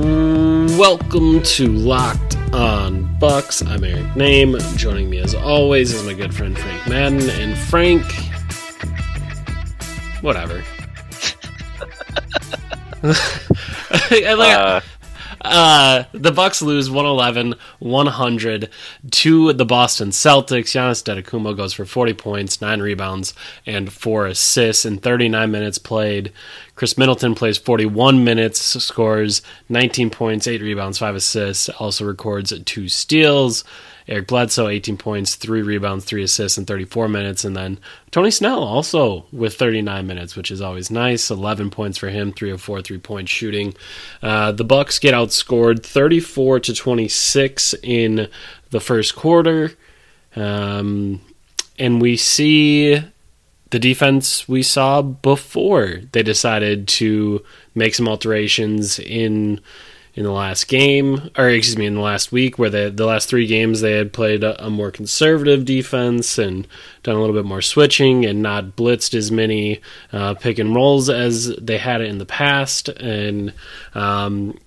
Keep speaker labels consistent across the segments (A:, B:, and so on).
A: Welcome to Locked On Bucks. I'm Eric Nehm. Joining me as always is my good friend Frank Madden. And Frank, whatever. Like
B: Uh,
A: uh, the Bucks lose 111-100 to the Boston Celtics. Giannis Antetokounmpo goes for 40 points, 9 rebounds, and 4 assists in 39 minutes played. Khris Middleton plays 41 minutes, scores 19 points, 8 rebounds, 5 assists, also records 2 steals. Eric Bledsoe, 18 points, 3 rebounds, 3 assists in 34 minutes. And then Tony Snell also with 39 minutes, which is always nice. 11 points for him, 3 of 4 three point shooting. Uh, the Bucks get outscored 34 to 26 in the first quarter. Um, and we see the defense we saw before they decided to make some alterations in in the last game, or excuse me, in the last week, where they, the last three games they had played a, a more conservative defense and done a little bit more switching and not blitzed as many uh, pick and rolls as they had in the past. And um,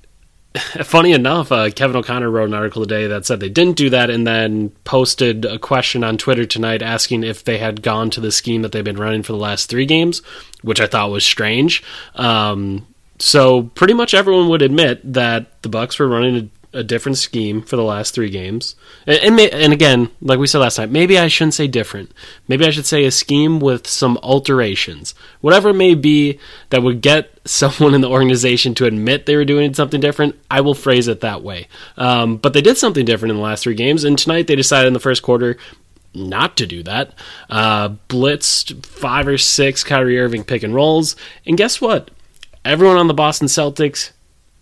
A: funny enough, uh, Kevin O'Connor wrote an article today that said they didn't do that, and then posted a question on Twitter tonight asking if they had gone to the scheme that they've been running for the last three games, which I thought was strange. Um, so pretty much everyone would admit that the Bucks were running a, a different scheme for the last three games, and and, ma- and again, like we said last night, maybe I shouldn't say different. Maybe I should say a scheme with some alterations, whatever it may be that would get someone in the organization to admit they were doing something different. I will phrase it that way. Um, but they did something different in the last three games, and tonight they decided in the first quarter not to do that. Uh, blitzed five or six Kyrie Irving pick and rolls, and guess what? Everyone on the Boston Celtics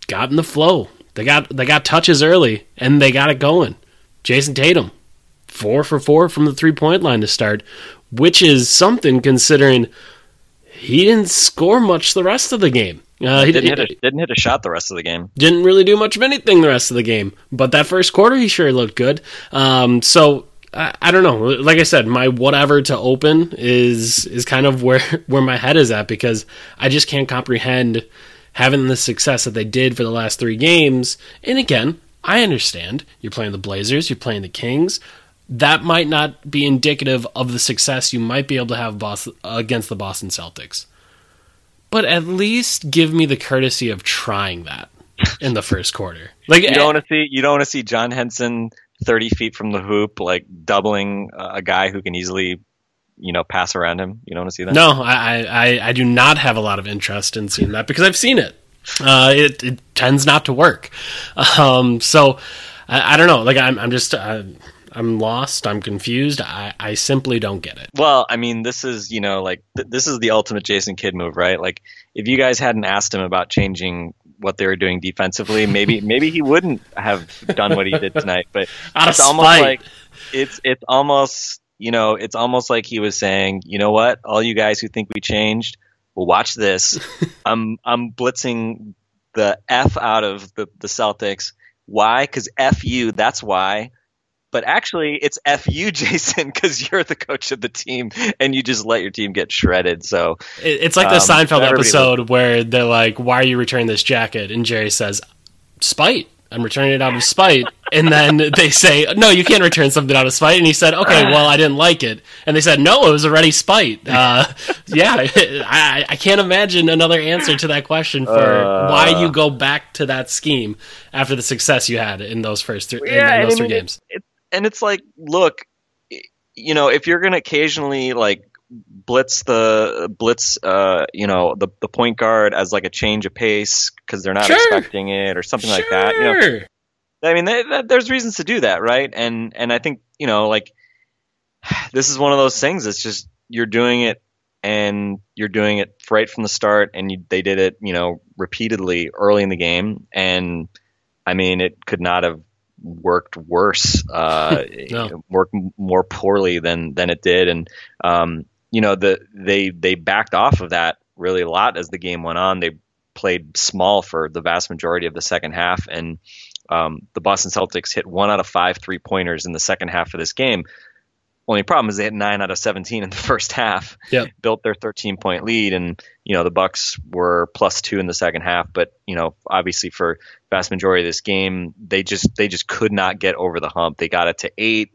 A: got in the flow. They got they got touches early, and they got it going. Jayson Tatum, four for four from the three point line to start, which is something considering he didn't score much the rest of the game. Uh, he
B: didn't hit, a, didn't hit a shot the rest of the game.
A: didn't really do much of anything the rest of the game. But that first quarter, he sure looked good. Um, so I, I don't know. Like I said, my whatever to open is is kind of where where my head is at because I just can't comprehend having the success that they did for the last three games. And again, I understand you're playing the Blazers, you're playing the Kings. That might not be indicative of the success you might be able to have Boston, against the Boston Celtics but at least give me the courtesy of trying that in the first quarter. Like
B: You don't eh want to see you don't want to see John Henson thirty feet from the hoop, like doubling uh, a guy who can easily, you know, pass around him. You don't want to see that.
A: no, I, I I do not have a lot of interest in seeing that because I've seen it. Uh, it, it tends not to work. Um, so I, I don't know. Like I'm I'm just uh, I'm lost. I'm confused. I I simply don't get it.
B: Well, I mean, this is you know like th- this is the ultimate Jason Kidd move, right? Like if you guys hadn't asked him about changing what they were doing defensively, maybe maybe he wouldn't have done what he did tonight. But
A: Out
B: it's almost
A: spite.
B: like it's it's almost you know it's almost like he was saying, you know what, all you guys who think we changed, well, watch this. I'm I'm blitzing the f out of the the Celtics. Why? Because f you. That's why. But actually, it's f you, Jason, because you're the coach of the team, and you just let your team get shredded. So
A: It's like the
B: Um,
A: Seinfeld
B: everybody
A: episode where they're like, "Why are you returning this jacket?" And Jerry says, "Spite. I'm returning it out of spite." And then they say, "No, you can't return something out of spite." And he said, "Okay, well, I didn't like it." And they said, "No, it was already spite." Uh, yeah, I, I can't imagine another answer to that question for
B: Uh.
A: why you go back to that scheme after the success you had in those first three, in- in, those
B: I
A: three
B: mean,
A: games.
B: It, it, and it's like, look, you know, if you're going to occasionally like blitz the blitz, uh, you know, the the point guard as like a change of pace because they're not
A: Sure.
B: expecting it or something like that. You know,
A: Sure.
B: I mean, they, that, there's reasons to do that, right? And and I think you know, like this is one of those things. It's just you're doing it, and you're doing it right from the start, and you, they did it, you know, repeatedly early in the game, and I mean, it could not have worked worse, uh,
A: No.
B: worked more poorly than than it did, and um, you know, the they they backed off of that really a lot as the game went on. They played small for the vast majority of the second half, and um, the Boston Celtics hit one out of five three pointers in the second half of this game. Only problem is they had nine out of 17 in the first half.
A: Yep.
B: Built their 13 point lead, and you know the Bucks were plus two in the second half. But you know, obviously for vast majority of this game, they just they just could not get over the hump. They got it to eight.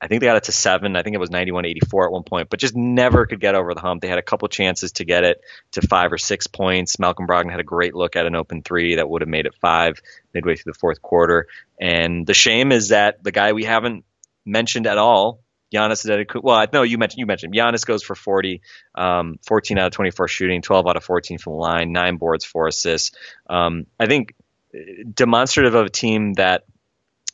B: I think they got it to seven. I think it was 91-84 at one point, but just never could get over the hump. They had a couple chances to get it to five or six points. Malcolm Brogdon had a great look at an open three that would have made it five midway through the fourth quarter. And the shame is that the guy we haven't mentioned at all, Giannis Antetokounmpo. Well, no, you mentioned you mentioned Giannis goes for 40, um, 14 out of 24 shooting, 12 out of 14 from the line, nine boards, four assists. Um, I think uh, demonstrative of a team that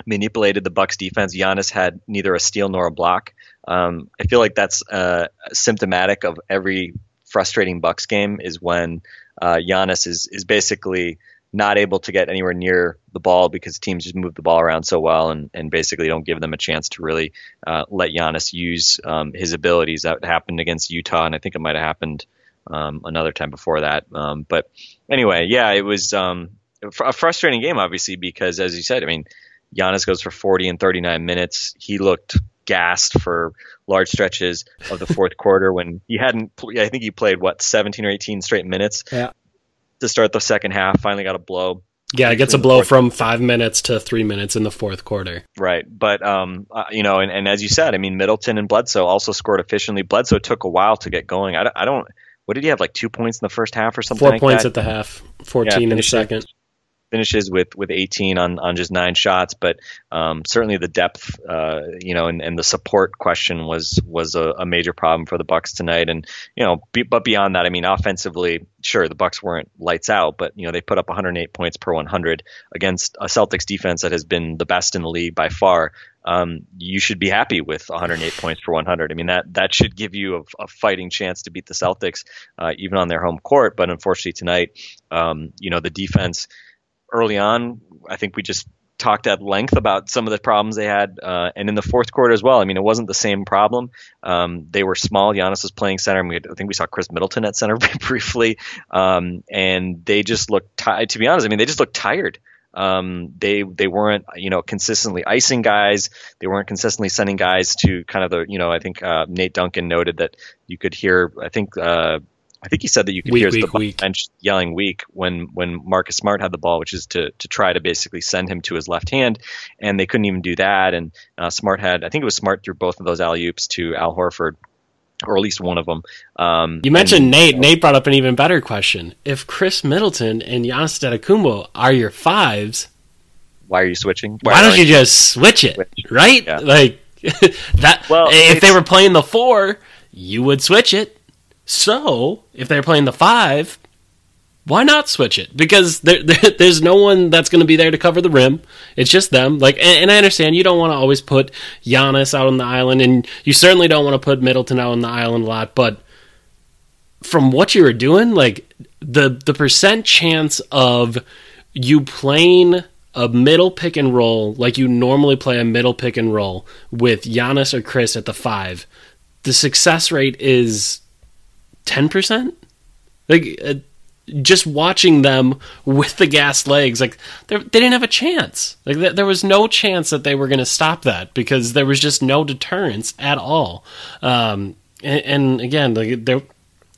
B: manipulated the Bucks defense. Giannis had neither a steal nor a block. Um, I feel like that's uh, symptomatic of every frustrating Bucks game is when uh, Giannis is is basically not able to get anywhere near the ball because teams just move the ball around so well and, and basically don't give them a chance to really uh, let Giannis use um, his abilities. That happened against Utah, and I think it might have happened um, another time before that. Um, but anyway, yeah, it was um, a frustrating game, obviously, because as you said, I mean, Giannis goes for 40 and 39 minutes. He looked gassed for large stretches of the fourth quarter when he hadn't. I think he played what 17 or 18 straight minutes
A: Yeah.
B: To start the second half. Finally got a blow.
A: Yeah, it gets a blow from five minutes to three minutes in the fourth quarter.
B: Right, but um, uh, you know, and, and as you said, I mean, Middleton and Bledsoe also scored efficiently. Bledsoe took a while to get going. I don't, I don't what did he have like two points in the first half or something?
A: Four
B: like
A: points
B: that?
A: at the half, 14 in the second.
B: Finishes with with 18 on on just nine shots, but um, certainly the depth, uh, you know, and, and the support question was was a, a major problem for the Bucks tonight. And you know, be, but beyond that, I mean, offensively, sure, the Bucks weren't lights out, but you know, they put up 108 points per 100 against a Celtics defense that has been the best in the league by far. Um, you should be happy with 108 points per 100. I mean, that that should give you a, a fighting chance to beat the Celtics, uh, even on their home court. But unfortunately, tonight, um, you know, the defense early on, I think we just talked at length about some of the problems they had, uh, and in the fourth quarter as well. I mean, it wasn't the same problem. Um, they were small. Giannis was playing center. And we had, I think we saw Khris Middleton at center briefly, um, and they just looked. Ti- to be honest, I mean, they just looked tired. Um, they they weren't you know consistently icing guys. They weren't consistently sending guys to kind of the you know I think uh, Nate Duncan noted that you could hear I think. Uh, I think he said that you could
A: Weak,
B: hear
A: weak,
B: the
A: weak.
B: bench yelling weak when when Marcus Smart had the ball, which is to to try to basically send him to his left hand, and they couldn't even do that. And uh, Smart had, I think it was Smart threw both of those alley oops to Al Horford, or at least one of them. Um,
A: You mentioned
B: and-
A: Nate. Nate brought up an even better question. If Khris Middleton and Giannis Antetokounmpo are your fives,
B: why are you switching?
A: why don't
B: are
A: you just switch it?
B: Switch.
A: Right?
B: Yeah.
A: Like that.
B: Well,
A: if they were playing the four, you would switch it. So if they're playing the five, why not switch it? Because there, there, there's no one that's going to be there to cover the rim. It's just them. Like, and, and I understand you don't want to always put Giannis out on the island, and you certainly don't want to put Middleton out on the island a lot. But from what you were doing, like the the percent chance of you playing a middle pick and roll like you normally play a middle pick and roll with Giannis or Khris at the five, the success rate is ten percent. Like uh, just watching them with the gas legs, like they didn't have a chance. Like th- there was no chance that they were going to stop that because there was just no deterrence at all. Um, and, and again, like there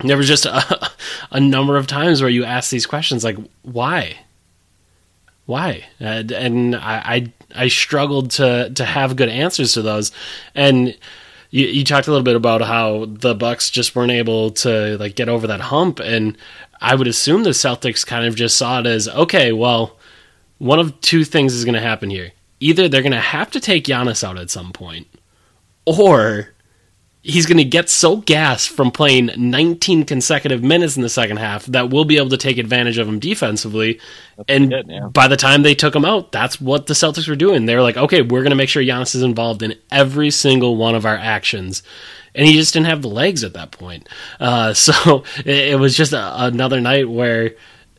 A: there was just a, a number of times where you ask these questions, like why, why, and, and I, I I struggled to to have good answers to those, and you, you talked a little bit about how the Bucks just weren't able to like get over that hump, and I would assume the Celtics kind of just saw it as okay, well, one of two things is going to happen here: either they're going to have to take Giannis out at some point, or he's going to get so gassed from playing 19 consecutive minutes in the second half that we'll be able to take advantage of him defensively. and
B: good, yeah.
A: by the time they took him out, that's what the Celtics were doing. They were like, okay, we're going to make sure Giannis is involved in every single one of our actions. And he just didn't have the legs at that point. Uh, so it, it was just a, another night where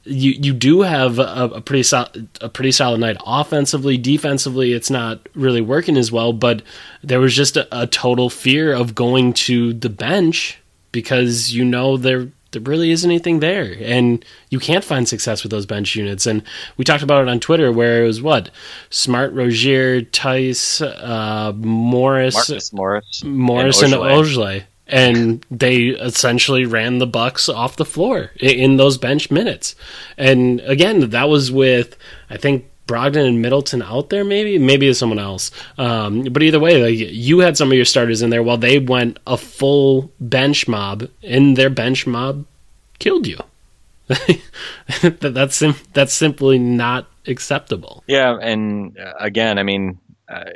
A: you you do have a, a pretty solid a pretty solid night offensively. Defensively, it's not really working as well. But there was just a, a total fear of going to the bench because you know there there really isn't anything there, and you can't find success with those bench units. And we talked about it on Twitter, where it was what Smart, Rozier, Theis, uh, Morris,
B: Marcus Morris,
A: Morris, and Ojeleye and they essentially ran the Bucks off the floor in those bench minutes. And again, that was with I think Brogdon and Middleton out there, maybe maybe it's someone else. Um, but either way, like you had some of your starters in there while they went a full bench mob, and their bench mob killed you. that's sim- that's simply not acceptable.
B: Yeah, and uh, again, I mean, uh,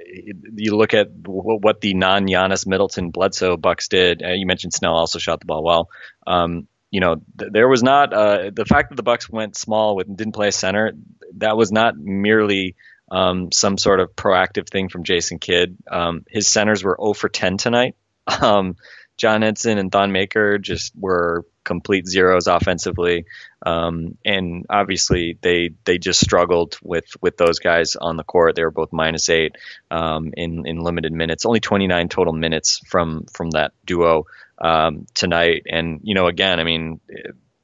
B: you look at what the non Giannis Middleton Bledsoe Bucks did. Uh, you mentioned Snell also shot the ball well. Um, you know, th- there was not uh, the fact that the Bucks went small with didn't play center. That was not merely um, some sort of proactive thing from Jason Kidd. Um, his centers were 0 for 10 tonight. John Henson and Thon Maker just were complete zeros offensively, um, and obviously they they just struggled with with those guys on the court. They were both minus eight um, in in limited minutes, only 29 total minutes from from that duo um, tonight. And you know, again, I mean,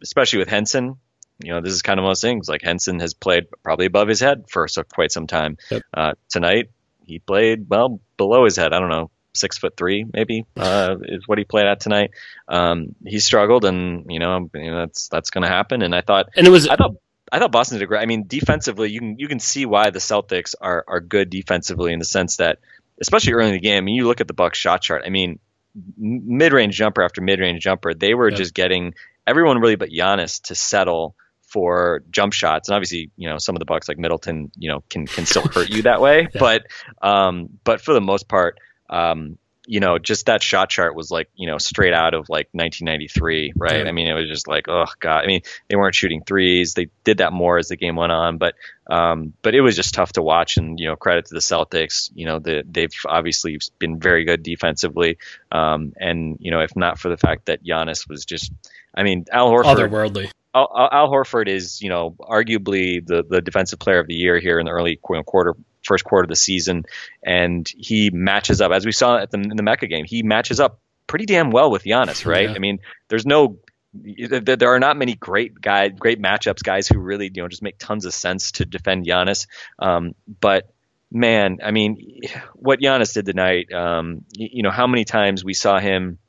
B: especially with Henson, you know, this is kind of one of those things. Like Henson has played probably above his head for so, quite some time.
A: Yep.
B: Uh, tonight, he played well below his head. I don't know, six foot three maybe uh, is what he played at tonight. Um, he struggled, and you know, you know that's that's going to happen. And I thought,
A: And it was
B: I thought. I thought Boston did a great. I mean, defensively, you can you can see why the Celtics are are good defensively in the sense that, especially early in the game. I mean, you look at the Bucks shot chart. I mean, mid range jumper after mid range jumper, they were
A: Yep.
B: just getting everyone really but Giannis to settle for jump shots. And obviously, you know, some of the Bucks like Middleton, you know, can can still hurt you that way.
A: Yeah.
B: But um, but for the most part, um, you know, just that shot chart was like, you know, straight out of like 1993, right?
A: Yeah.
B: I mean, it was just like, oh god. I mean, they weren't shooting threes. They did that more as the game went on, but um, but it was just tough to watch. And you know, credit to the Celtics. You know, the, they've obviously been very good defensively. Um, and you know, if not for the fact that Giannis was just, I mean, Al Horford.
A: otherworldly.
B: Al, Al Al Horford is, you know, arguably the, the defensive player of the year here in the early quarter, first quarter of the season, and he matches up as we saw at the, in the Mecca game. He matches up pretty damn well with Giannis, right?
A: Yeah.
B: I mean, there's no. There are not many great guy, great matchups, guys who really you know just make tons of sense to defend Giannis. Um, but man, I mean, what Giannis did tonight, um, you know, how many times we saw him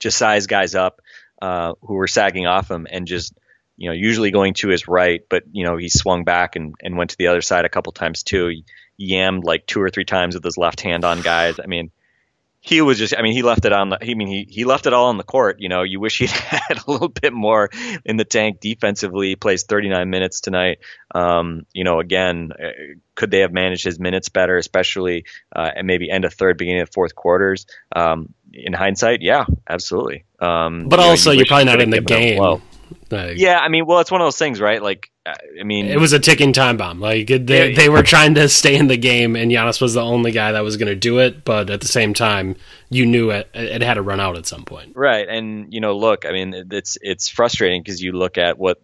B: just size guys up uh, who were sagging off him and just you know usually going to his right, but you know he swung back and, and went to the other side a couple times too. He yammed like two or three times with his left hand on guys. I mean, he was just I mean he left it on the I mean he he left it all on the court. You know you wish he'd had a little bit more in the tank defensively. He plays 39 minutes tonight. Um, you know again uh, could they have managed his minutes better, especially uh, and maybe end of third, beginning of fourth quarters? Um, in hindsight, yeah, absolutely. Um,
A: But
B: you know,
A: also,
B: you
A: you're probably not in the game. Like,
B: Yeah, I mean, well, it's one of those things, right? Like, uh, I mean,
A: It was a ticking time bomb. Like they,
B: Yeah.
A: they were trying to stay in the game, and Giannis was the only guy that was going to do it. But at the same time, you knew it, it had to run out at some point.
B: Right, and you know, look, I mean, it's it's frustrating because you look at what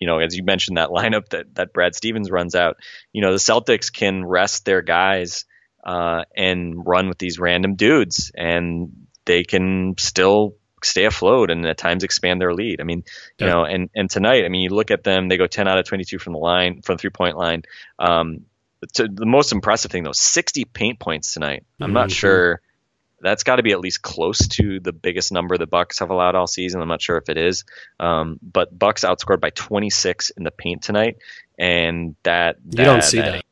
B: you know, as you mentioned that lineup that that Brad Stevens runs out. You know, the Celtics can rest their guys uh, and run with these random dudes, and they can still stay afloat and at times expand their lead. I mean, you
A: Yeah.
B: know, and and tonight, I mean, you look at them; they go ten out of twenty-two from the line, from the three-point line. Um, to the most impressive thing though, sixty paint points tonight. I'm not
A: Mhm.
B: sure that's got to be at least close to the biggest number the Bucks have allowed all season. I'm not sure if it is, um, but Bucks outscored by 26 in the paint tonight, and that,
A: You don't see that.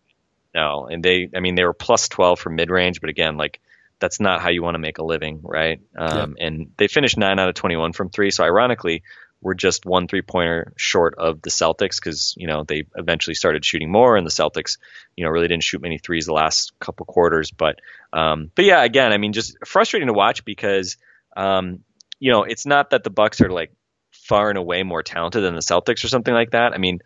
B: No, and they, I mean, they were plus 12 for mid range, but again, like that's not how you want to make a living, right? Um, And they finished nine out of 21 from three. So ironically, we're just one three pointer short of the Celtics because you know they eventually started shooting more, and the Celtics, you know, really didn't shoot many threes the last couple quarters. But um, but yeah, again, I mean, just frustrating to watch because um, you know, it's not that the Bucks are like far and away more talented than the Celtics or something like that. I mean,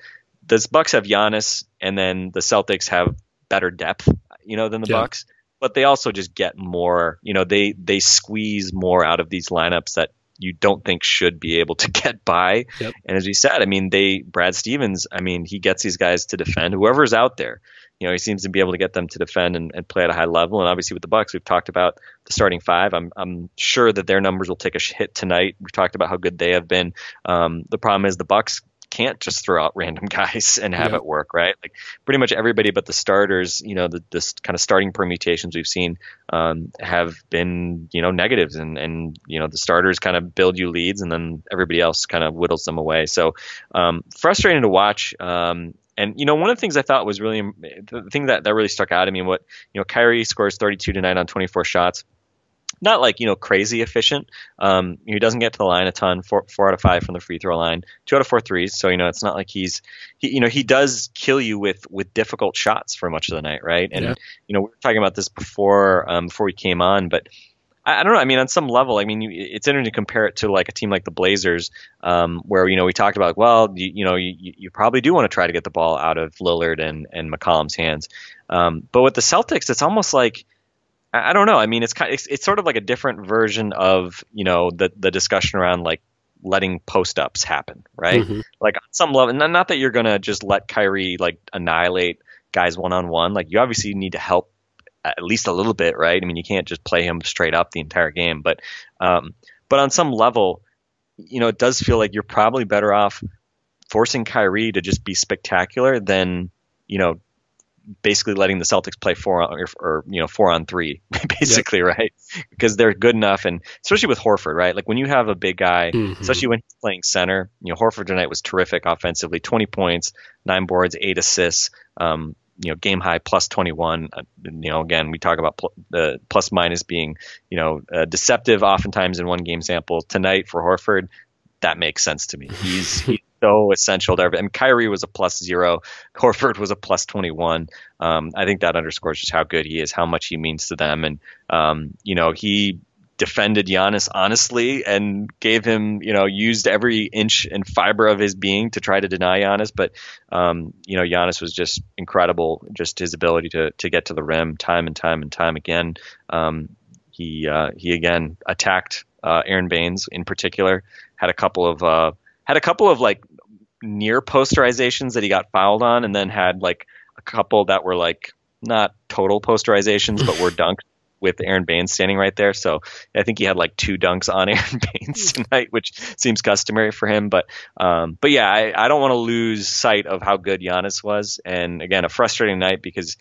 B: the Bucks have Giannis, and then the Celtics have better depth, you know, than the
A: Yeah.
B: Bucks. But they also just get more, you know, they they squeeze more out of these lineups that you don't think should be able to get by.
A: Yep.
B: And as we said, I mean, they Brad Stevens, I mean, he gets these guys to defend whoever's out there. You know, he seems to be able to get them to defend and, and play at a high level. And obviously with the Bucks, we've talked about the starting five. I'm I'm sure that their numbers will take a hit tonight. We've talked about how good they have been. Um, the problem is the Bucks can't just throw out random guys and have
A: Yeah.
B: it work, right? Like pretty much everybody but the starters, you know, the this kind of starting permutations we've seen um, have been, you know, negatives, and and you know the starters kind of build you leads, and then everybody else kind of whittles them away. So um, frustrating to watch. Um, and you know, one of the things I thought was really the thing that that really stuck out to me. What you know, Kyrie scores 32 tonight on 24 shots not like you know crazy efficient. Um, he doesn't get to the line a ton. Four, four out of five from the free throw line, two out of four threes. So you know it's not like he's he you know he does kill you with with difficult shots for much of the night, right? And
A: Yeah.
B: you know we were talking about this before um, before we came on, but. I I don't know. I mean, on some level, I mean, you, it's interesting to compare it to like a team like the Blazers, um, where you know we talked about, well, you, you know, you, you probably do want to try to get the ball out of Lillard and and McCollum's hands, um, but with the Celtics, it's almost like I don't know. I mean, it's kind. It's, it's sort of like a different version of you know the the discussion around like letting post ups happen, right?
A: Mhm.
B: Like on some level, not, not that you're gonna just let Kyrie like annihilate guys one on one. Like you obviously need to help at least a little bit, right? I mean, you can't just play him straight up the entire game, but um, but on some level, you know, it does feel like you're probably better off forcing Kyrie to just be spectacular than you know basically letting the Celtics play four on, or, or you know four on three, basically, right? Because they're good enough, and especially with Horford, right? Like when you have a big guy,
A: Mhm.
B: especially when he's playing center. You know, Horford tonight was terrific offensively, 20 points, nine boards, eight assists. Um, you know, game high plus 21. Uh, you know, again, we talk about pl- the plus minus being, you know, uh, deceptive oftentimes in one game sample. Tonight for Horford, that makes sense to me. He's, he's so essential to everything. I Kyrie was a plus zero. Horford was a plus 21. Um, I think that underscores just how good he is, how much he means to them. And, um, you know, he defended Giannis honestly and gave him, you know, used every inch and fiber of his being to try to deny Giannis. But, um, you know, Giannis was just incredible, just his ability to, to get to the rim time and time and time again. Um, he, uh, he again attacked, uh, Aron Baynes in particular, had a couple of, uh, had a couple of like near posterizations that he got fouled on and then had like a couple that were like not total posterizations, but were dunked with Aron Baynes standing right there. So I think he had like two dunks on Aron Baynes tonight, which seems customary for him. But um, but yeah, I, I don't want to lose sight of how good Giannis was. And again, a frustrating night because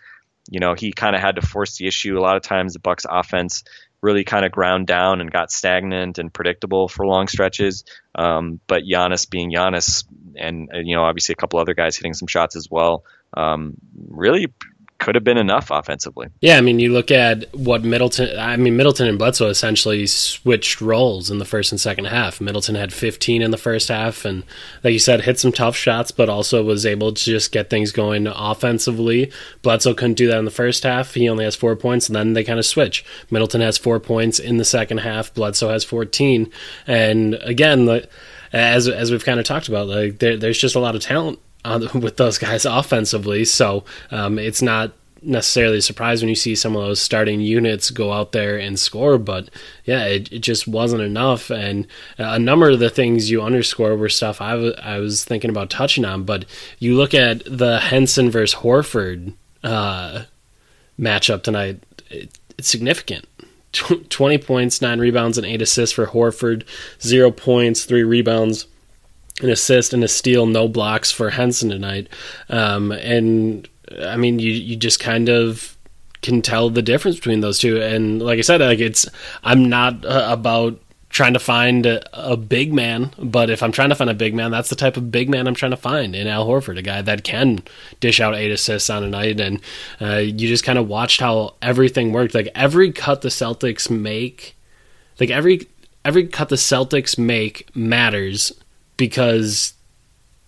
B: you know he kind of had to force the issue. A lot of times the Bucks offense really kind of ground down and got stagnant and predictable for long stretches. Um, but Giannis being Giannis, and uh, you know obviously a couple other guys hitting some shots as well, um, really could have been enough offensively.
A: Yeah, I mean, you look at what Middleton. I mean, Middleton and Bledsoe essentially switched roles in the first and second half. Middleton had 15 in the first half, and like you said, hit some tough shots, but also was able to just get things going offensively. Bledsoe couldn't do that in the first half. He only has four points, and then they kind of switch. Middleton has four points in the second half. Bledsoe has 14, and again, the, as as we've kind of talked about, like there, there's just a lot of talent with those guys offensively. So um, it's not necessarily a surprise when you see some of those starting units go out there and score. But yeah, it, it just wasn't enough. And a number of the things you underscore were stuff I was thinking about touching on. But you look at the Henson versus Horford uh, matchup tonight, it, it's significant. 20 points, 9 rebounds, and 8 assists for Horford, 0 points, 3 rebounds, an assist and a steal, no blocks for Henson tonight. Um, and I mean, you you just kind of can tell the difference between those two. And like I said, like it's I'm not uh, about trying to find a, a big man, but if I'm trying to find a big man, that's the type of big man I'm trying to find in Al Horford, a guy that can dish out eight assists on a night. And uh, you just kind of watched how everything worked. Like every cut the Celtics make, like every every cut the Celtics make matters because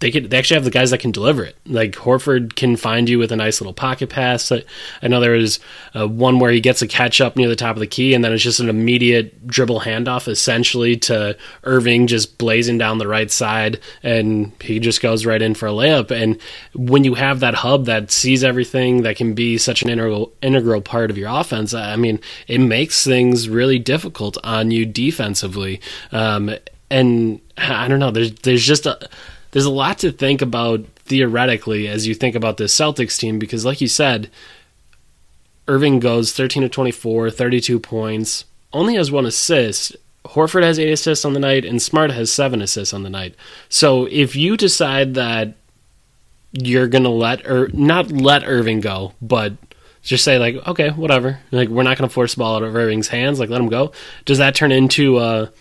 A: they could they actually have the guys that can deliver it. Like Horford can find you with a nice little pocket pass. I, I know there was uh, one where he gets a catch up near the top of the key, and then it's just an immediate dribble handoff, essentially to Irving, just blazing down the right side, and he just goes right in for a layup. And when you have that hub that sees everything, that can be such an integral integral part of your offense, I mean, it makes things really difficult on you defensively. Um, and I don't know. There's there's just a there's a lot to think about theoretically as you think about this Celtics team because, like you said, Irving goes 13 to 24, 32 points, only has one assist. Horford has eight assists on the night, and Smart has seven assists on the night. So if you decide that you're gonna let or not let Irving go, but just say like, okay, whatever, like we're not gonna force the ball out of Irving's hands, like let him go. Does that turn into a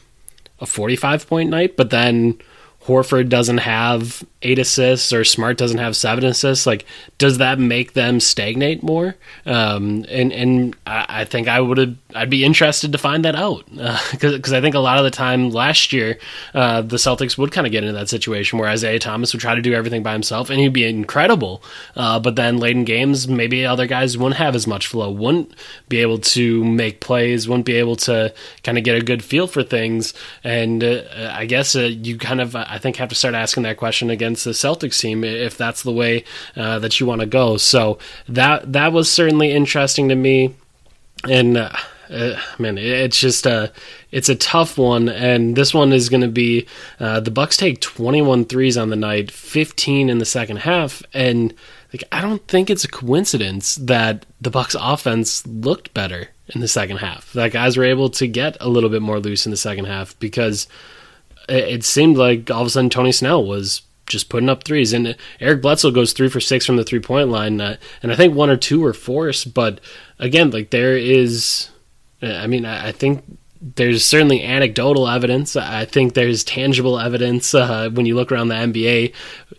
A: a 45 point night? But then Horford doesn't have eight assists or Smart doesn't have seven assists, like does that make them stagnate more? Um, and and I, think I would I'd be interested to find that out because uh, I think a lot of the time last year uh, the Celtics would kind of get into that situation where Isaiah Thomas would try to do everything by himself and he'd be incredible, uh, but then late in games maybe other guys wouldn't have as much flow, wouldn't be able to make plays, wouldn't be able to kind of get a good feel for things, and uh, I guess uh, you kind of I think have to start asking that question against the Celtics team if that's the way uh, that you want to go. So that that was certainly interesting to me, and uh, uh, man, it's just a uh, it's a tough one, and this one is going to be uh, the Bucks take 21 threes on the night, 15 in the second half, and like I don't think it's a coincidence that the Bucks offense looked better in the second half. That guys were able to get a little bit more loose in the second half because it seemed like all of a sudden Tony Snell was just putting up threes. And Eric Bledsoe goes three for six from the three point line, uh, and I think one or two were forced. But again, like there is, I mean, I think there's certainly anecdotal evidence. I think there's tangible evidence uh, when you look around the NBA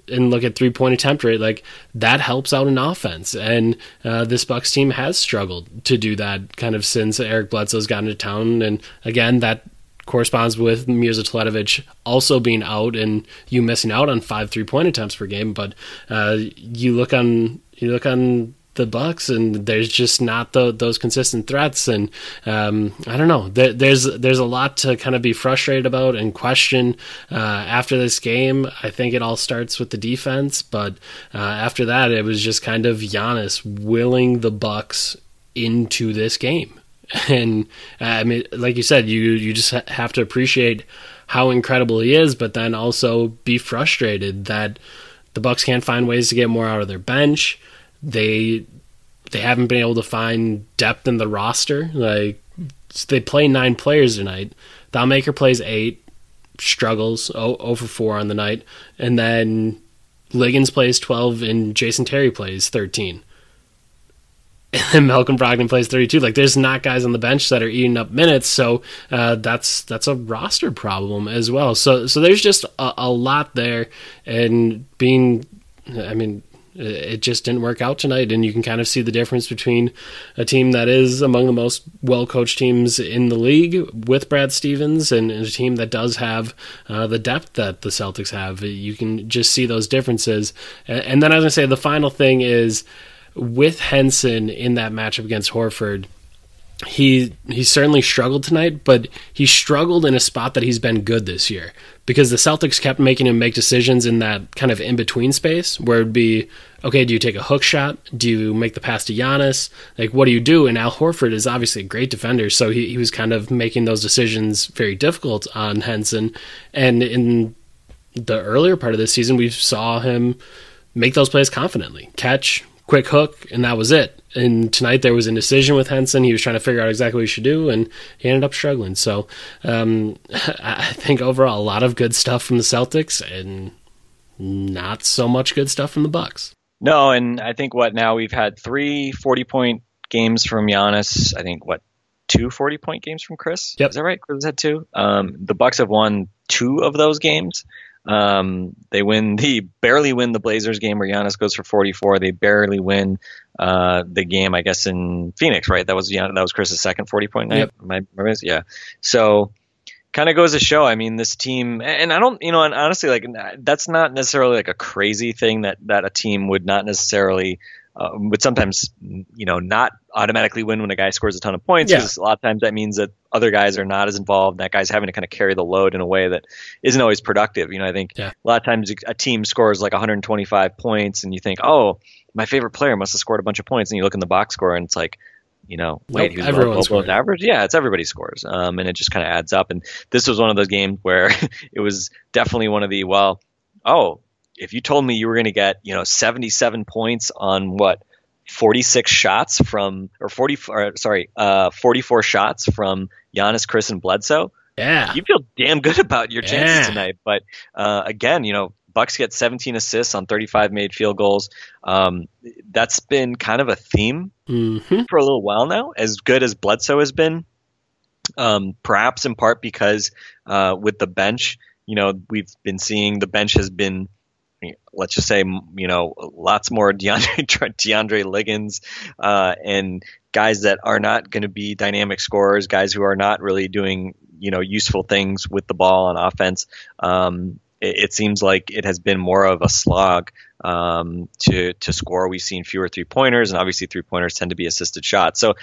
A: and look at three point attempt rate. Like that helps out an offense, and uh, this Bucks team has struggled to do that kind of since Eric Bledsoe's gotten to town. And again, that corresponds with Mirza Teletovic also being out and you missing out on five three point attempts per game. But uh, you look on you look on the Bucks, and there's just not the, those consistent threats. And um, I don't know. There, there's there's a lot to kind of be frustrated about and question uh, after this game. I think it all starts with the defense, but uh, after that, it was just kind of Giannis willing the Bucks into this game. and uh, I mean, like you said, you you just have to appreciate how incredible he is, but then also be frustrated that the Bucks can't find ways to get more out of their bench. They they haven't been able to find depth in the roster. Like they play nine players tonight. Thon Maker plays eight, struggles over four on the night, and then Liggins plays twelve and Jason Terry plays thirteen and then Malcolm Brogdon plays 32. Like there's not guys on the bench that are eating up minutes, so uh, that's that's a roster problem as well. So so there's just a, a lot there, and being, I mean, it just didn't work out tonight, and you can kind of see the difference between a team that is among the most well coached teams in the league with Brad Stevens and a team that does have uh, the depth that the Celtics have. You can just see those differences. And then as I say the final thing is with Henson in that matchup against Horford, he he certainly struggled tonight, but he struggled in a spot that he's been good this year because the Celtics kept making him make decisions in that kind of in between space where it'd be okay, do you take a hook shot? Do you make the pass to Giannis? Like, what do you do? And Al Horford is obviously a great defender, so he, he was kind of making those decisions very difficult on Henson. And in the earlier part of this season, we saw him make those plays confidently, catch, quick hook, and that was it. And tonight there was indecision with Henson. He was trying to figure out exactly what he should do, and he ended up struggling. So um, I think overall a lot of good stuff from the Celtics, and not so much good stuff from the Bucks.
B: No, and I think what now we've had three 40 point games from Giannis. I think what two 40 point games from Khris.
A: Yep.
B: Is that right? Khris had two. Um, the Bucks have won two of those games. Um, they win the barely win the Blazers game where Giannis goes for 44. They barely win uh, the game, I guess, in Phoenix, right? That was that was Khris's second 40 point night.
A: Yep.
B: My, my, yeah. So kind of goes to show. I mean, this team, and I don't, you know, and honestly, like that's not necessarily like a crazy thing that that a team would not necessarily uh, would sometimes, you know, not automatically win when a guy scores a ton of points because yeah. a lot of times that means that other guys are not as involved. That guy's having to kind of carry the load in a way that isn't always productive. You know, I think yeah. a lot of times a team scores like 125 points, and you think, oh, my favorite player must have scored a bunch of points, and you look in the box score, and it's like, you know, wait, nope, he was average. Yeah, it's everybody scores, um, and it just kind of adds up. And this was one of those games where it was definitely one of the well, oh, if you told me you were going to get you know 77 points on what 46 shots from or 40 or, sorry uh, 44 shots from Giannis, Khris, and Bledsoe.
A: Yeah,
B: you feel damn good about your chances yeah. tonight. But uh, again, you know, Bucks get 17 assists on 35 made field goals. Um, that's been kind of a theme
A: mm-hmm.
B: for a little while now. As good as Bledsoe has been, um, perhaps in part because uh, with the bench, you know, we've been seeing the bench has been let's just say, you know, lots more DeAndre, DeAndre Liggins uh, and guys that are not going to be dynamic scorers, guys who are not really doing, you know, useful things with the ball on offense. Um, it, it, seems like it has been more of a slog um, to to score. We've seen fewer three pointers, and obviously three pointers tend to be assisted shots. So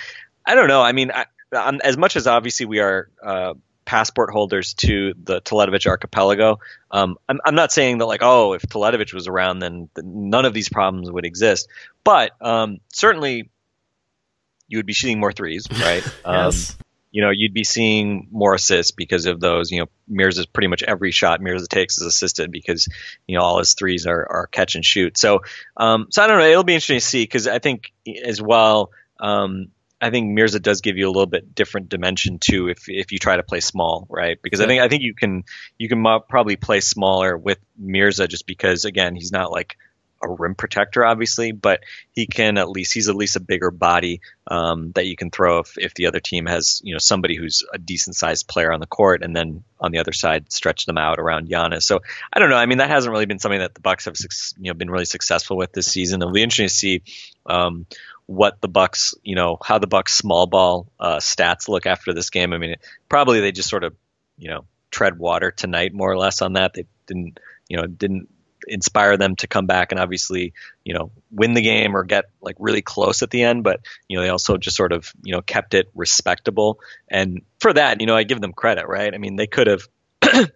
B: I don't know. I mean, I, as much as obviously we are. Uh, passport holders to the Teletovic archipelago. Um, I'm, I'm, not saying that like, oh, if Teletovic was around, then, none of these problems would exist. But um, certainly, you would be shooting more threes, right?
A: yes. Um,
B: you know, you'd be seeing more assists because of those. You know, Mears is pretty much every shot Mirza takes is assisted because you know all his threes are, are catch and shoot. So, um, so I don't know. It'll be interesting to see because I think as well. Um, I think Mirza does give you a little bit different dimension too if if you try to play small, right? Because yeah. I think I think you can you can probably play smaller with Mirza just because again he's not like a rim protector obviously, but he can at least he's at least a bigger body um, that you can throw if, if the other team has you know somebody who's a decent sized player on the court and then on the other side stretch them out around Giannis. So I don't know. I mean that hasn't really been something that the Bucks have you know been really successful with this season. It'll be interesting to see. Um, what the Bucks, you know, how the Bucks small ball uh, stats look after this game. I mean, probably they just sort of, you know, tread water tonight more or less on that. They didn't, you know, didn't inspire them to come back and obviously, you know, win the game or get like really close at the end. But you know, they also just sort of, you know, kept it respectable. And for that, you know, I give them credit, right? I mean, they could have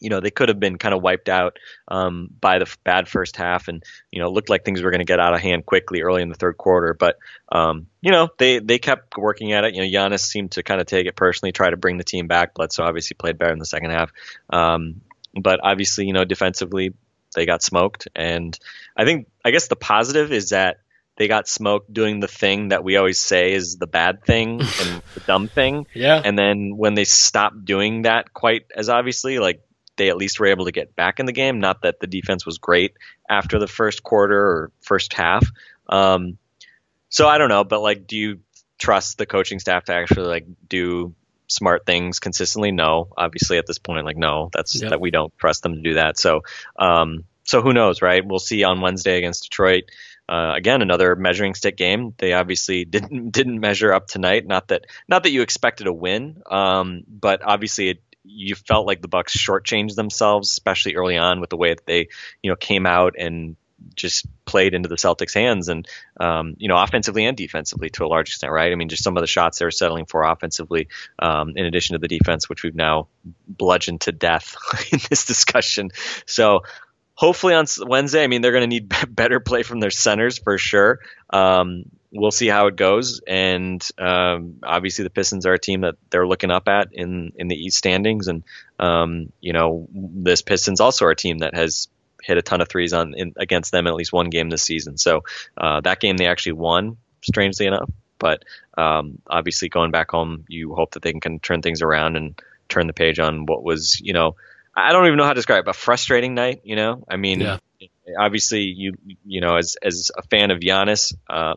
B: you know they could have been kind of wiped out um, by the bad first half, and you know looked like things were going to get out of hand quickly early in the third quarter. But um, you know they they kept working at it. You know Giannis seemed to kind of take it personally, try to bring the team back. Bledsoe obviously played better in the second half, um, but obviously you know defensively they got smoked. And I think I guess the positive is that they got smoked doing the thing that we always say is the bad thing and the dumb thing.
A: Yeah.
B: And then when they stopped doing that quite as obviously, like they at least were able to get back in the game. Not that the defense was great after the first quarter or first half. Um, so I don't know, but like, do you trust the coaching staff to actually like do smart things consistently? No, obviously at this point, like no, that's that we don't trust them to do that. So, um, so who knows, right? We'll see on Wednesday against Detroit. Uh, again, another measuring stick game. They obviously didn't didn't measure up tonight. Not that not that you expected a win, um, but obviously it you felt like the Bucks shortchanged themselves, especially early on with the way that they, you know, came out and just played into the Celtics' hands, and um, you know, offensively and defensively to a large extent, right? I mean, just some of the shots they were settling for offensively, um, in addition to the defense, which we've now bludgeoned to death in this discussion. So. Hopefully on Wednesday, I mean they're going to need better play from their centers for sure. Um, we'll see how it goes. And um, obviously, the Pistons are a team that they're looking up at in in the East standings, and um, you know this Pistons also are a team that has hit a ton of threes on in, against them in at least one game this season. So uh, that game they actually won, strangely enough. But um, obviously, going back home, you hope that they can, can turn things around and turn the page on what was, you know, I don't even know how to describe it, a frustrating night. You know, I mean, yeah. obviously, you you know, as as a fan of Giannis, uh,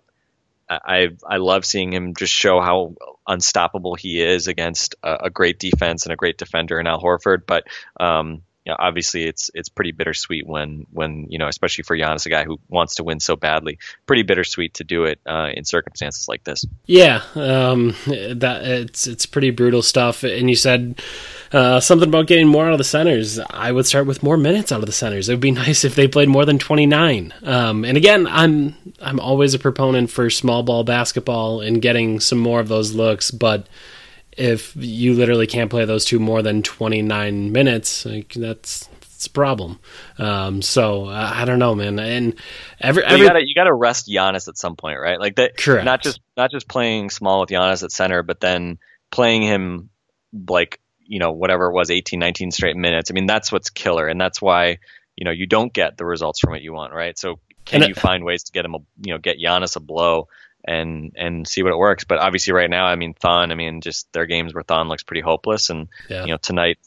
B: I I love seeing him just show how unstoppable he is against a, a great defense and a great defender in Al Horford. But um, you know, obviously, it's it's pretty bittersweet when when you know, especially for Giannis, a guy who wants to win so badly, pretty bittersweet to do it uh, in circumstances like this.
A: Yeah, um, that it's it's pretty brutal stuff. And you said Uh, something about getting more out of the centers. I would start with more minutes out of the centers. It would be nice if they played more than 29. Um, and again, I'm I'm always a proponent for small ball basketball and getting some more of those looks, but if you literally can't play those two more than 29 minutes, like that's it's a problem. Um, so uh, I don't know, man. And every, every
B: you gotta you gotta rest Giannis at some point, right? Like that.
A: Correct.
B: Not just not just playing small with Giannis at center, but then playing him like you know whatever it was, 18, 19 straight minutes. I mean, that's what's killer, and that's why you know you don't get the results from it you want, right? So can
A: And
B: you find ways to get him, a, you know, get Giannis a blow? And and see what it works, but obviously right now, I mean Thon. I mean, just their games where Thon looks pretty hopeless, and
A: Yeah.
B: you know tonight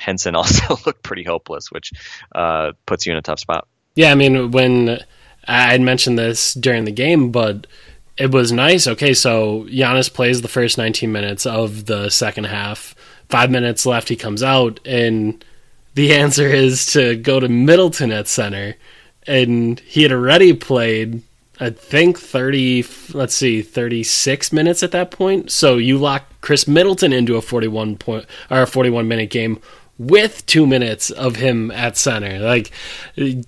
B: Henson also looked pretty hopeless, which uh, puts you in a tough spot.
A: Yeah, I mean, when I had mentioned this during the game, but it was nice. Okay, so Giannis plays the first 19 minutes of the second half. Five minutes left, he comes out, and the answer is to go to Middleton at center. And he had already played, I think, 30, let's see, 36 minutes at that point. So you lock Khris Middleton into a 41 point or a 41 minute game with two minutes of him at center. Like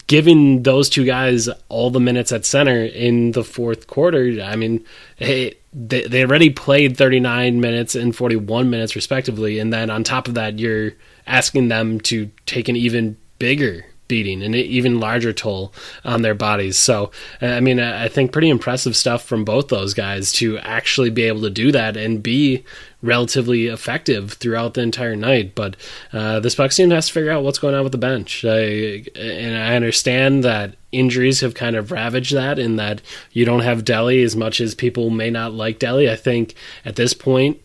A: giving those two guys all the minutes at center in the fourth quarter. I mean, hey, they, they already played 39 minutes and 41 minutes respectively. And then on top of that, you're asking them to take an even bigger beating and an even larger toll on their bodies. So, I mean, I I think pretty impressive stuff from both those guys to actually be able to do that and be relatively effective throughout the entire night. But uh, this Bucks team has to figure out what's going on with the bench. I, and I understand that injuries have kind of ravaged that, in that you don't have Delly as much as people may not like Delly. I think at this point,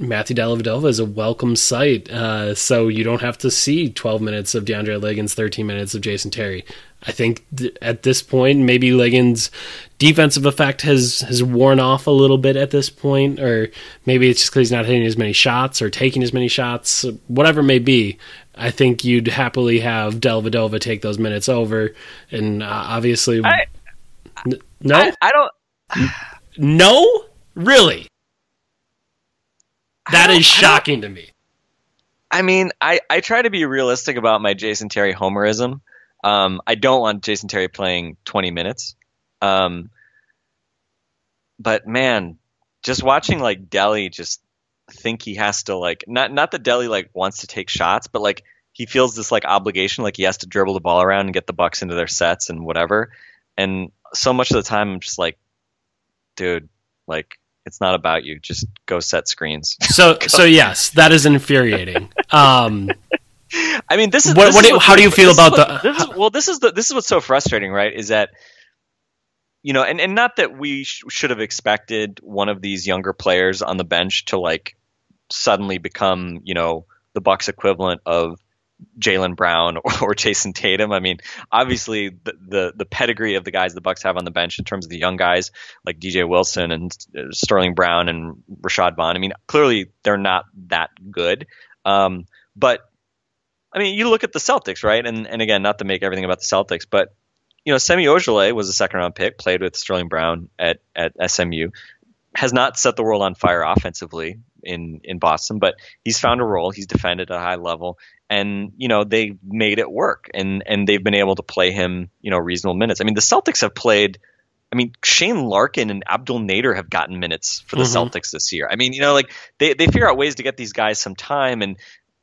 A: Matthew Dellavedova is a welcome sight. Uh, so you don't have to see 12 minutes of DeAndre Liggins, 13 minutes of Jason Terry. I think th- at this point, maybe Liggins' defensive effect has, has worn off a little bit at this point, or maybe it's just because he's not hitting as many shots or taking as many shots, whatever it may be. I think you'd happily have Dellavedova take those minutes over, and uh, obviously,
B: I-
A: N- no,
B: I, I don't.
A: no, really, that is shocking to me.
B: I mean, I, I try to be realistic about my Jason Terry homerism. Um, I don't want Jason Terry playing 20 minutes. Um, but man, just watching like Delly just think he has to like not not that Delly like wants to take shots, but like he feels this like obligation, like he has to dribble the ball around and get the Bucks into their sets and whatever. And so much of the time, I'm just like, dude, like it's not about you. Just go set screens.
A: So, so yes, that is infuriating. Um,
B: I mean, this is
A: What-
B: this
A: what
B: is
A: do how do you feel about
B: what-
A: the-
B: This is, well, this is the this is what's so frustrating, right? Is that you know, and and not that we sh- should have expected one of these younger players on the bench to like suddenly become, you know, the Bucks equivalent of Jaylen Brown or, Jayson Tatum. I mean, obviously the, the the pedigree of the guys the Bucks have on the bench in terms of the young guys like DJ Wilson and Sterling Brown and Rashad Vaughn. I mean, clearly they're not that good. Um, but I mean, you look at the Celtics, right? And and again, not to make everything about the Celtics, but you know, Semi Ojeleye was a second round pick, played with Sterling Brown at at SMU, has not set the world on fire offensively in in Boston, but he's found a role. He's defended at a high level, and you know they made it work, and and they've been able to play him, you know, reasonable minutes. I mean, the Celtics have played. I mean, Shane Larkin and Abdel Nader have gotten minutes for the
A: Mhm.
B: Celtics this year. I mean, you know, like they they figure out ways to get these guys some time, and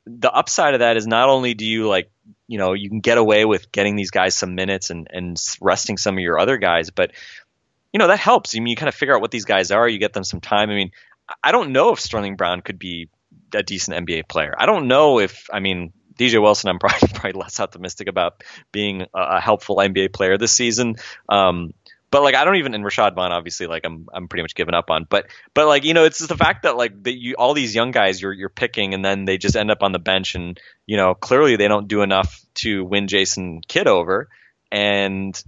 B: the upside of that is not only do you like you know you can get away with getting these guys some minutes and and resting some of your other guys but you know that helps I mean you kind of figure out what these guys are you get them some time I mean I don't know if Sterling Brown could be a decent NBA player. I don't know if I mean DJ Wilson I'm probably, probably less optimistic about being a, a helpful NBA player this season. Um but like I don't even and Rashad Vaughn obviously like I'm I'm pretty much given up on but but like you know it's just the fact that like that you all these young guys you're you're picking and then they just end up on the bench and you know clearly they don't do enough to win Jason Kidd over. And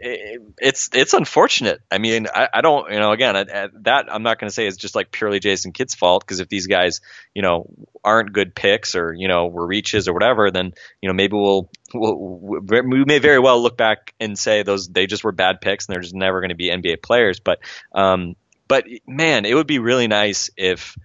B: it, it's it's unfortunate. I mean, I, I don't, you know, again, I, I, that I'm not going to say is just like purely Jason Kidd's fault because if these guys, you know, aren't good picks or you know were reaches or whatever, then you know maybe we'll, we'll we may very well look back and say those they just were bad picks and they're just never going to be NBA players. But um, but man, it would be really nice if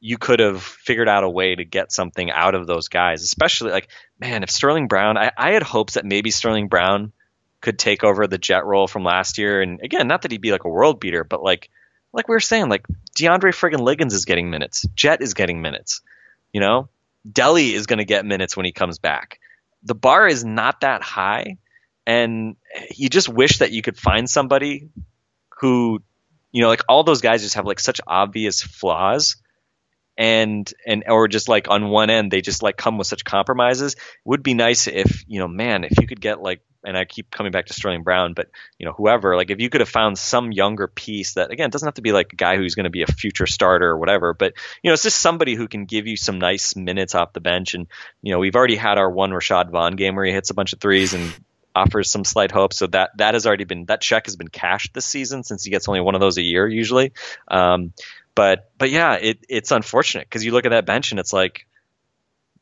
B: you could have figured out a way to get something out of those guys, especially like, man, if Sterling Brown, I, I had hopes that maybe Sterling Brown could take over the jet role from last year. And again, not that he'd be like a world beater, but like, like we were saying, like DeAndre friggin' Liggins is getting minutes. Jet is getting minutes. You know, Delly is to get minutes when he comes back. The bar is not that high, and you just wish that you could find somebody who, you know, like all those guys just have like such obvious flaws and and or just like on one end they just like come with such compromises. It would be nice if you know, man, if you could get like, and I keep coming back to Sterling Brown, but you know, whoever, like if you could have found some younger piece that again doesn't have to be like a guy who's going to be a future starter or whatever, but you know, it's just somebody who can give you some nice minutes off the bench. And you know, we've already had our one Rashad Vaughn game where he hits a bunch of threes and offers some slight hope. So that that has already been that check has been cashed this season since he gets only one of those a year usually. Um, but but yeah, it, it's unfortunate because you look at that bench and it's like,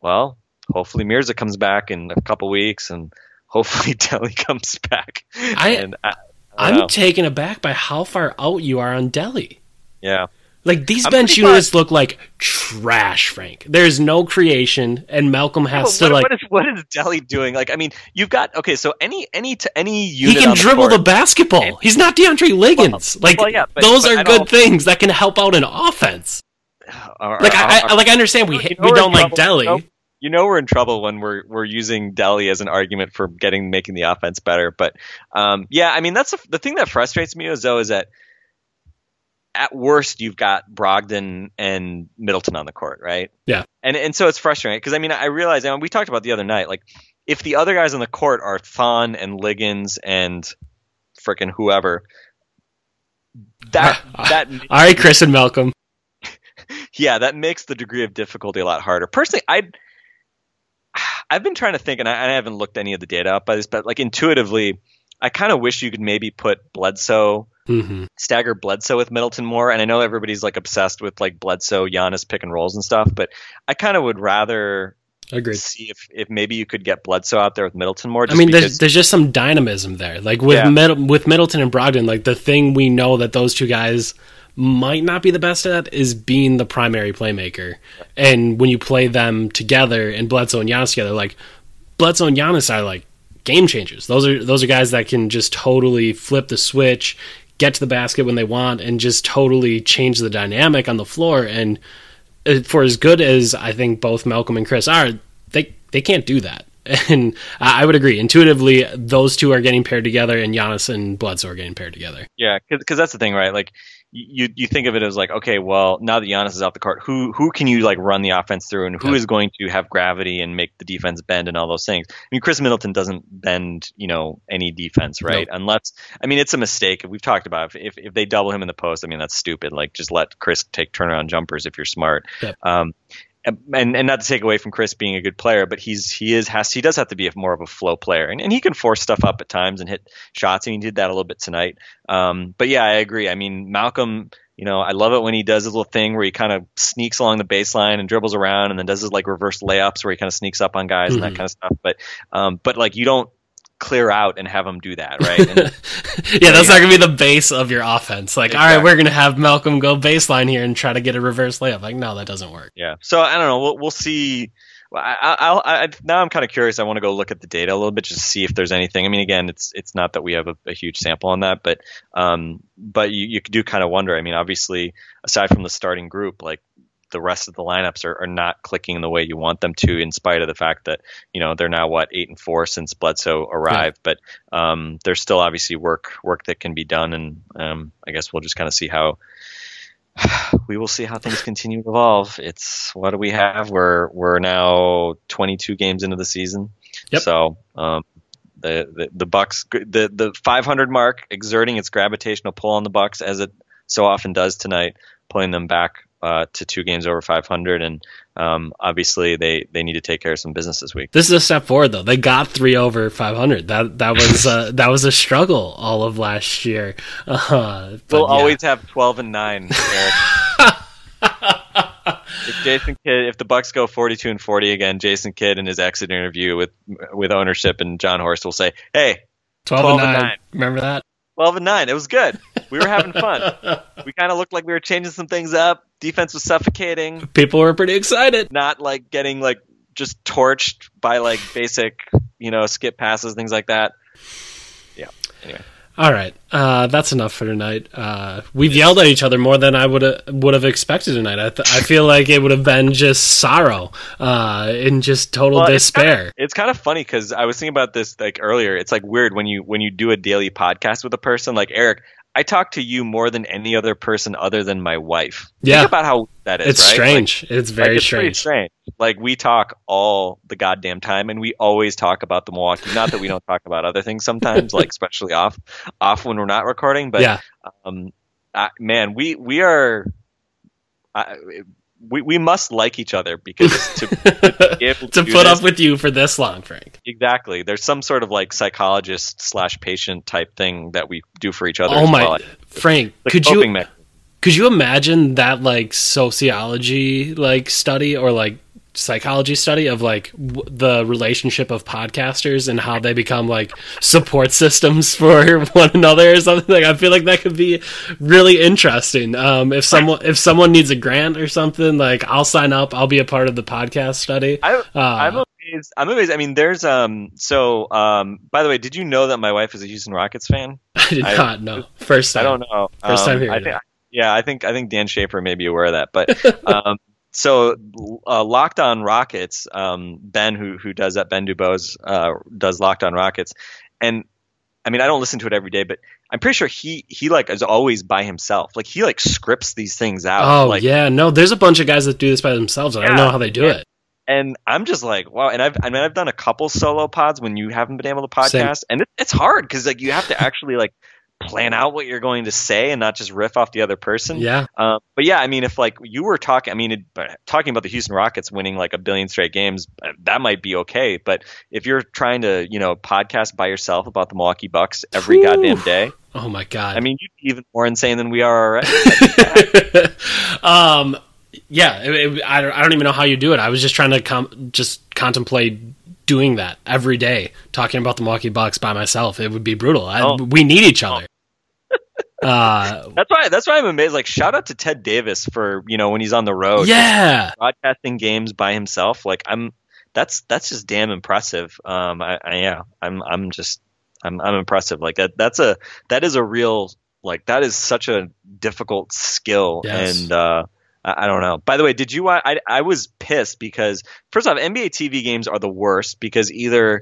B: well, hopefully Mirza comes back in a couple weeks and hopefully Delly comes back.
A: I,
B: and uh, I,
A: I'm
B: know.
A: taken aback by how far out you are on Delly.
B: yeah.
A: Like these
B: I'm
A: bench units look like trash, Frank. There's no creation, and Malcolm has to
B: what,
A: like
B: what is what is Delly doing? Like, I mean, you've got okay. So any any to any unit.
A: he
B: can
A: dribble
B: the,
A: the basketball. He's not DeAndre Liggins. like
B: well, yeah, but-
A: those
B: but
A: are good things that can help out an offense.
B: are-
A: Like I,
B: are-
A: I like I understand we
B: You know
A: we don't like Delly.
B: You know? We're in trouble when we're we're using Delly as an argument for getting making the offense better. But um, yeah, I mean that's the the thing that frustrates me is though is that at worst you've got Brogdon and Middleton on the court, right?
A: Yeah.
B: And and so it's frustrating because I mean I realize and we talked about the other night like if the other guys on the court are Thon and Liggins and frickin' whoever that that
A: All right, Khris and Malcolm.
B: yeah, that makes the degree of difficulty a lot harder. Personally, I I've been trying to think, and I, I haven't looked any of the data up by this, but like intuitively, I kind of wish you could maybe put Bledsoe,
A: hmm
B: stagger Bledsoe with Middleton more. And I know everybody's like obsessed with like Bledsoe, Giannis pick and rolls and stuff, but I kind of would rather
A: Agreed.
B: see if, if maybe you could get Bledsoe out there with Middleton more.
A: I mean,
B: because,
A: there's, there's just some dynamism there. Like with
B: Yeah.
A: Mid- with Middleton and Brogdon, like the thing we know that those two guys might not be the best at is being the primary playmaker. And when you play them together and Bledsoe and Giannis together, like Bledsoe and Giannis are like game changers. Those are those are guys that can just totally flip the switch, get to the basket when they want, and just totally change the dynamic on the floor. And uh, for as good as I think both Malcolm and Khris are, they they can't do that. And I would agree. Intuitively, those two are getting paired together, and Giannis and Bledsoe are getting paired together.
B: Yeah, because that's the thing, right? Like you you think of it as like, okay, well, now that Giannis is off the court, who who can you like run the offense through, and who
A: Yeah.
B: is going to have gravity and make the defense bend and all those things? I mean, Khris Middleton doesn't bend, you know, any defense, right? Unless, I mean, it's a mistake. We've talked about it. if if they double him in the post, I mean, that's stupid. Like, just let Khris take turnaround jumpers if you're smart.
A: Yep.
B: Um, and and not to take away from Khris being a good player, but he's he is has he does have to be a, more of a flow player, and, and he can force stuff up at times and hit shots, and he did that a little bit tonight. Um, but yeah, I agree. I mean, Malcolm, you know, I love it when he does his little thing where he kind of sneaks along the baseline and dribbles around, and then does his like reverse layups where he kind of sneaks up on guys and that
A: Mhm.
B: kind of stuff. But um, but like you don't clear out and have him do that, right? And,
A: yeah, that's not gonna be the base of your offense. Like, all right, we're gonna have Malcolm go baseline here and try to get a reverse layup. Like, no, that doesn't work.
B: Yeah. So I don't know. We'll we'll see. I, I, I'll, I now I'm kind of curious. I want to go look at the data a little bit just to see if there's anything. I mean, again, it's it's not that we have a, a huge sample on that, but um, but you you do kind of wonder. I mean, obviously, aside from the starting group, like the rest of the lineups are, are not clicking the way you want them to, in spite of the fact that you know they're now what eight and four since Bledsoe arrived. But um, there's still obviously work work that can be done, and um, I guess we'll just kind of see how we will see how things continue to evolve. It's what do we have? We're we're now 22 games into the season.
A: Yep.
B: So um, the, the the Bucks the the 500 mark exerting its gravitational pull on the Bucks as it so often does tonight, pulling them back uh, to two games over 500, and um, obviously they they need to take care of some business this week.
A: This is a step forward, though. They got three over 500. That that was uh, that was a struggle all of last year. Uh,
B: We'll
A: yeah.
B: always have 12 and nine. If Jason Kidd, if the Bucks go 42 and 40 again, Jason Kidd in his exit interview with with ownership and Jon Horst will say, "Hey,
A: 12,
B: 12
A: and
B: and nine.
A: Remember that?
B: 12 and nine. It was good. We were having fun." we kind of looked like we were changing some things up. Defense was suffocating,
A: People were pretty excited.
B: not like getting like just torched by like basic, you know, skip passes, things like that. Yeah. Anyway,
A: All right, uh, that's enough for tonight. Uh, we've yelled at each other more than I would have would have expected tonight. I, th- I feel like it would have been just sorrow uh, and just total
B: Well,
A: despair.
B: It's kind of funny because I was thinking about this like earlier. It's like weird when you when you do a daily podcast with a person like Eric. I talk to you more than any other person other than my wife.
A: Yeah.
B: Think about how that is.
A: it's
B: right?
A: strange. it's very
B: like, it's
A: strange.
B: strange. Like we talk all the goddamn time, and we always talk about the Milwaukee. Not that we don't talk about other things sometimes, like especially off off when we're not recording. But
A: yeah,
B: um, I, man, we we are. I, we, we must like each other because to, to be able to,
A: to put
B: this-
A: up with you for this long, Frank.
B: exactly there's some sort of like psychologist slash patient type thing that we do for each other
A: Oh my,
B: well.
A: Frank, could you
B: mechanism.
A: could you imagine that like sociology like study or like psychology study of like w- the relationship of podcasters and how they become like support systems for one another or something like i feel like that could be really interesting um if someone if someone needs a grant or something like i'll sign up i'll be a part of the podcast study
B: I,
A: uh,
B: I'm amazed. I'm amazed. I mean, there's um. So um. By the way, did you know that my wife is a Houston Rockets fan?
A: i did
B: I-
A: not know first time
B: I don't know.
A: First time
B: Um, think, yeah, I think I think Dan Schaefer may be aware of that. But um, so uh, Locked On Rockets, um, Ben who who does that, Ben Dubose uh, does Locked On Rockets, and I mean I don't listen to it every day, but I'm pretty sure he he like is always by himself. Like he like scripts these things out.
A: oh
B: like,
A: yeah no there's a bunch of guys that do this by themselves and i don't know how they do
B: yeah.
A: it
B: and I'm just like, wow. And I've I mean I've done a couple solo pods when you haven't been able to
A: Same.
B: podcast, and it, it's hard because like you have to actually like plan out what you're going to say and not just riff off the other person.
A: yeah
B: Um, but yeah, I mean, if like you were talking, I mean, it, talking about the Houston Rockets winning like a billion straight games, uh, that might be okay. But if you're trying to, you know, podcast by yourself about the Milwaukee Bucks every goddamn day,
A: oh my god
B: I mean, you'd be even more insane than we are already.
A: um, yeah, it, it- I, don't, I don't even know how you do it. I was just trying to com- just contemplate doing that every day, talking about the Milwaukee Bucks by myself. It would be brutal. I,
B: Oh.
A: We need each other. uh,
B: that's why. That's why I'm amazed. Like, shout out to Ted Davis for you know when he's on the road,
A: yeah,
B: broadcasting games by himself. Like, I'm. That's that's just damn impressive. Um, I, I yeah, I'm I'm just I'm I'm impressive. Like that that's a that is a real like that is such a difficult skill
A: Yes.
B: and uh I don't know. By the way, did you? I I was pissed because first off, NBA TV games are the worst because either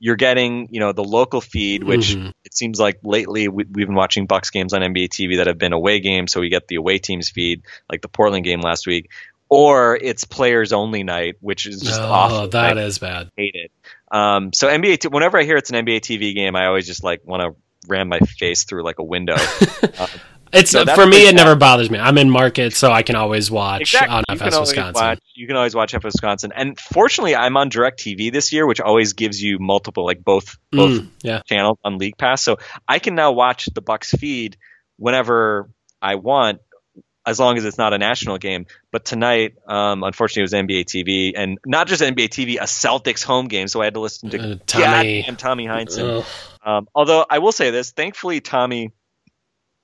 B: you're getting you know the local feed, which
A: Mhm.
B: it seems like lately we, we've been watching Bucks games on NBA TV that have been away games, so we get the away teams feed, like the Portland game last week, or it's players only night, which is just
A: oh,
B: awful.
A: that
B: I
A: is bad.
B: hate it. Um, so NBA, t- whenever I hear it's an NBA TV game, I always just like want to ram my face through like a window.
A: It's
B: So
A: for me. It never bothers me. I'm in market, so I can always watch
B: exactly.
A: on
B: you
A: FS
B: can always
A: Wisconsin.
B: watch. You can always watch FS Wisconsin, and fortunately, I'm on DirecTV this year, which always gives you multiple, like both both
A: Mm, yeah,
B: channels on League Pass. So I can now watch the Bucks feed whenever I want, as long as it's not a national game. But tonight, um, unfortunately, it was NBA TV, and not just NBA TV, a Celtics home game. So I had to listen to
A: Uh, Tommy.
B: Tommy Heinsohn. Um, although I will say this, thankfully Tommy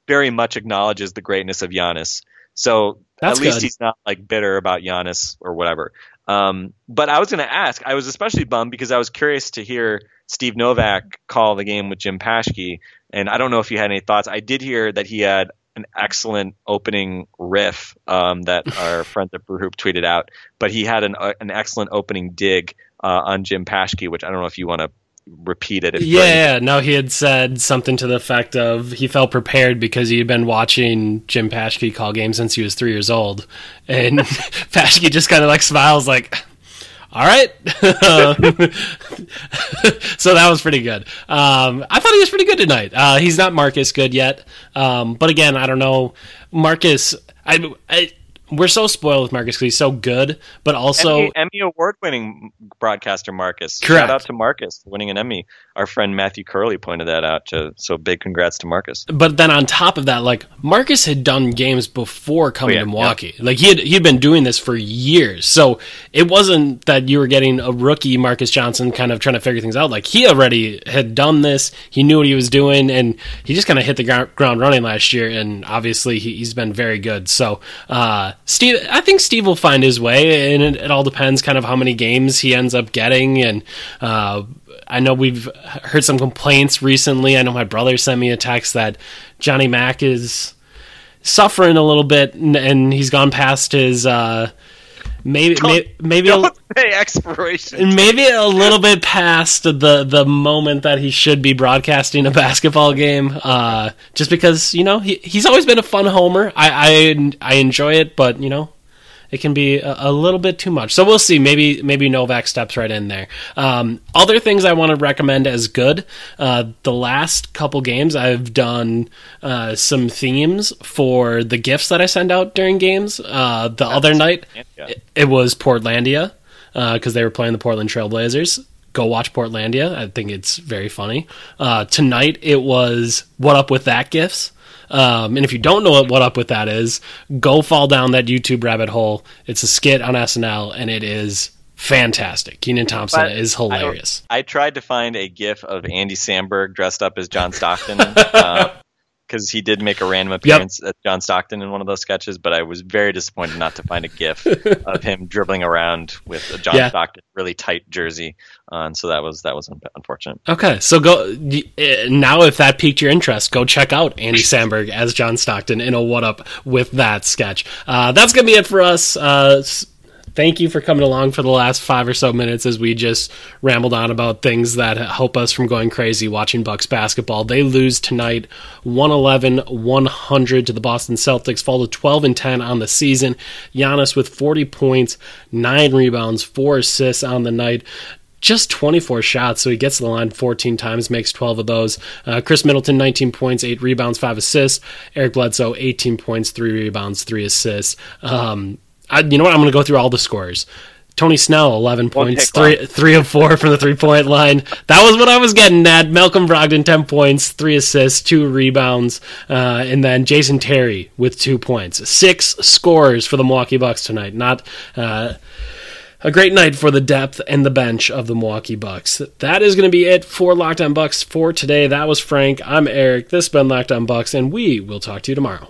B: very much acknowledges the greatness of Giannis. So
A: That's
B: at least
A: good.
B: he's not like bitter about Giannis or whatever. Um, but I was going to ask, I was especially bummed because I was curious to hear Steve Novak call the game with Jim Paschke, and I don't know if you had any thoughts. I did hear that he had an excellent opening riff um, that our friend at Brew Hoop tweeted out, but he had an uh, an excellent opening dig uh, on Jim Paschke, which I don't know if you want to repeat it. If
A: Yeah, no, he had said something to the effect of he felt prepared because he had been watching Jim Paschke call games since he was three years old, and Paschke just kind of like smiles, like, "All right." so that was pretty good. Um, I thought he was pretty good tonight. Uh, he's not Marques good yet, um, but again, I don't know Marques. I, I we're so spoiled with Marques because he's so good, but also
B: Emmy, Emmy award-winning broadcaster Marques.
A: Correct.
B: Shout out to Marques for winning an Emmy. Our friend Matthew Curley pointed that out. To, so big congrats to Marques.
A: but then on top of that, like Marques had done games before coming
B: Oh, yeah,
A: to Milwaukee. Like he had he'd been doing this for years. So it wasn't that you were getting a rookie Marques Johnson kind of trying to figure things out. Like he already had done this. He knew what he was doing, and he just kind of hit the gr- ground running last year. And obviously he, he's been very good. So uh, Steve, I think Steve will find his way, and it, it all depends kind of how many games he ends up getting and. Uh, I know we've heard some complaints recently. I know my brother sent me a text that Johnny Mack is suffering a little bit, and, and he's gone past his uh, maybe maybe maybe a,
B: Don't say expiration.
A: maybe a little bit past the the moment that he should be broadcasting a basketball game. Uh, just because you know he he's always been a fun homer. I I, I enjoy it, but you know it can be a, a little bit too much. So we'll see. Maybe maybe Novak steps right in there. Um, other things I want to recommend as good. Uh, the last couple games I've done uh, some themes for the gifts that I send out during games. Uh, the other night
B: Yeah.
A: it, it was Portlandia because they were playing the Portland Trailblazers. Go watch Portlandia. I think it's very funny. Uh, tonight it was What Up With That Gifts. Um, and if you don't know what, what Up With That is, go fall down that YouTube rabbit hole. It's a skit on SNL and it is fantastic. Kenan Thompson
B: But
A: is hilarious.
B: I tried to find a GIF of Andy Samberg dressed up as John Stockton because he did make a random appearance as John Stockton in one of those sketches. But I was very disappointed not to find a GIF of him dribbling around with a John
A: Yeah.
B: Stockton really tight jersey on. So that was that was un- unfortunate.
A: Okay, so go uh, now. If that piqued your interest, go check out Andy Samberg as John Stockton in a "What Up" with that sketch. Uh, that's gonna be it for us. Uh, thank you for coming along for the last five or so minutes as we just rambled on about things that help us from going crazy watching Bucks basketball. They lose tonight, 111-100 to the Boston Celtics, fall to 12 and 10 on the season. Giannis with 40 points, nine rebounds, four assists on the night just 24 shots, so he gets the line 14 times, makes 12 of those. Uh, Khris Middleton, 19 points, 8 rebounds, 5 assists. Eric Bledsoe, 18 points, 3 rebounds, 3 assists. Um, I, you know what? I'm going to go through all the scores. Tony Snell, 11 points, three, three of four from the three point line. That was what I was getting at. Malcolm Brogdon, 10 points, three assists, two rebounds. Uh, and then Jason Terry with two points. Six scores for the Milwaukee Bucks tonight. Not, uh, a great night for the depth and the bench of the Milwaukee Bucks. That is going to be it for Locked On Bucks for today. That was Frank. I'm Eric. This has been Locked On Bucks, and we will talk to you tomorrow.